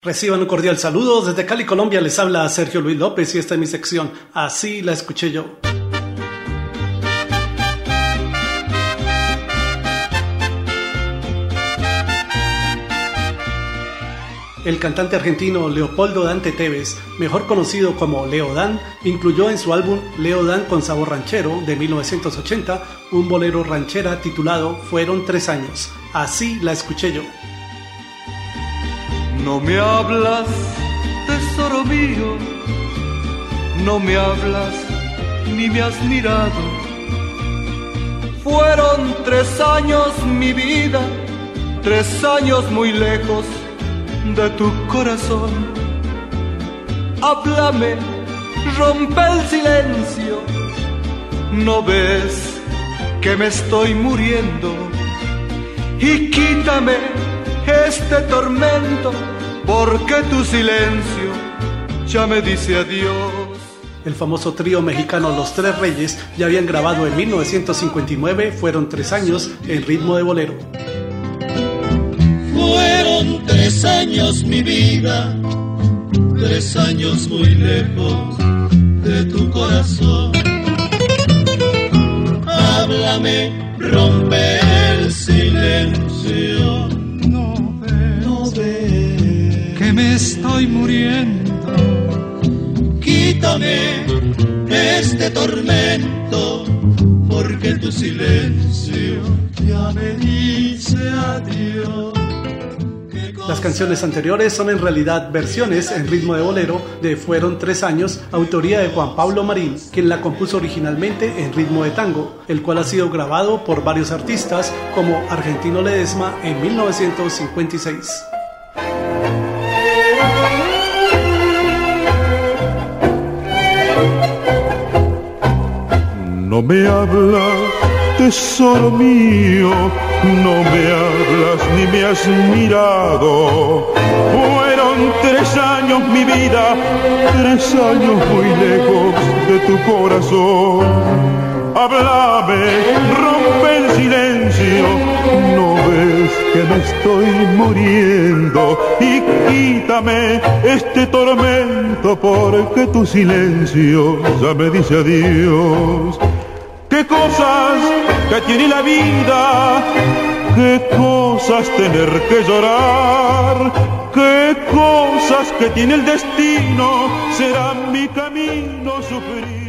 Reciban un cordial saludo. Desde Cali, Colombia, les habla Sergio Luis López y esta es mi sección. Así la escuché yo. El cantante argentino Leopoldo Dante Tevez, mejor conocido como Leo Dan, incluyó en su álbum Leo Dan con sabor ranchero de 1980 un bolero ranchera titulado Fueron tres años. Así la escuché yo. No me hablas, tesoro mío, no me hablas ni me has mirado. Fueron tres años mi vida, tres años muy lejos de tu corazón. Háblame, rompe el silencio, no ves que me estoy muriendo y quítame este tormento, porque tu silencio ya me dice adiós. El famoso trío mexicano Los Tres Reyes ya habían grabado en 1959, fueron tres años en ritmo de bolero. Fueron tres años mi vida, tres años muy lejos de tu corazón. Háblame, rompe el silencio me estoy muriendo. Quítame este tormento, porque tu silencio ya me dice adiós. Las canciones anteriores son en realidad versiones en ritmo de bolero de Fueron tres años, autoría de Juan Pablo Marín, quien la compuso originalmente en ritmo de tango, el cual ha sido grabado por varios artistas como Argentino Ledesma en 1956. No me hablas, tesoro mío, no me hablas ni me has mirado. Fueron tres años mi vida, tres años muy lejos de tu corazón. Háblame, rompe el silencio, no que me estoy muriendo. Y quítame este tormento porque tu silencio ya me dice adiós. Qué cosas que tiene la vida, qué cosas tener que llorar, qué cosas que tiene el destino, será mi camino sufrir.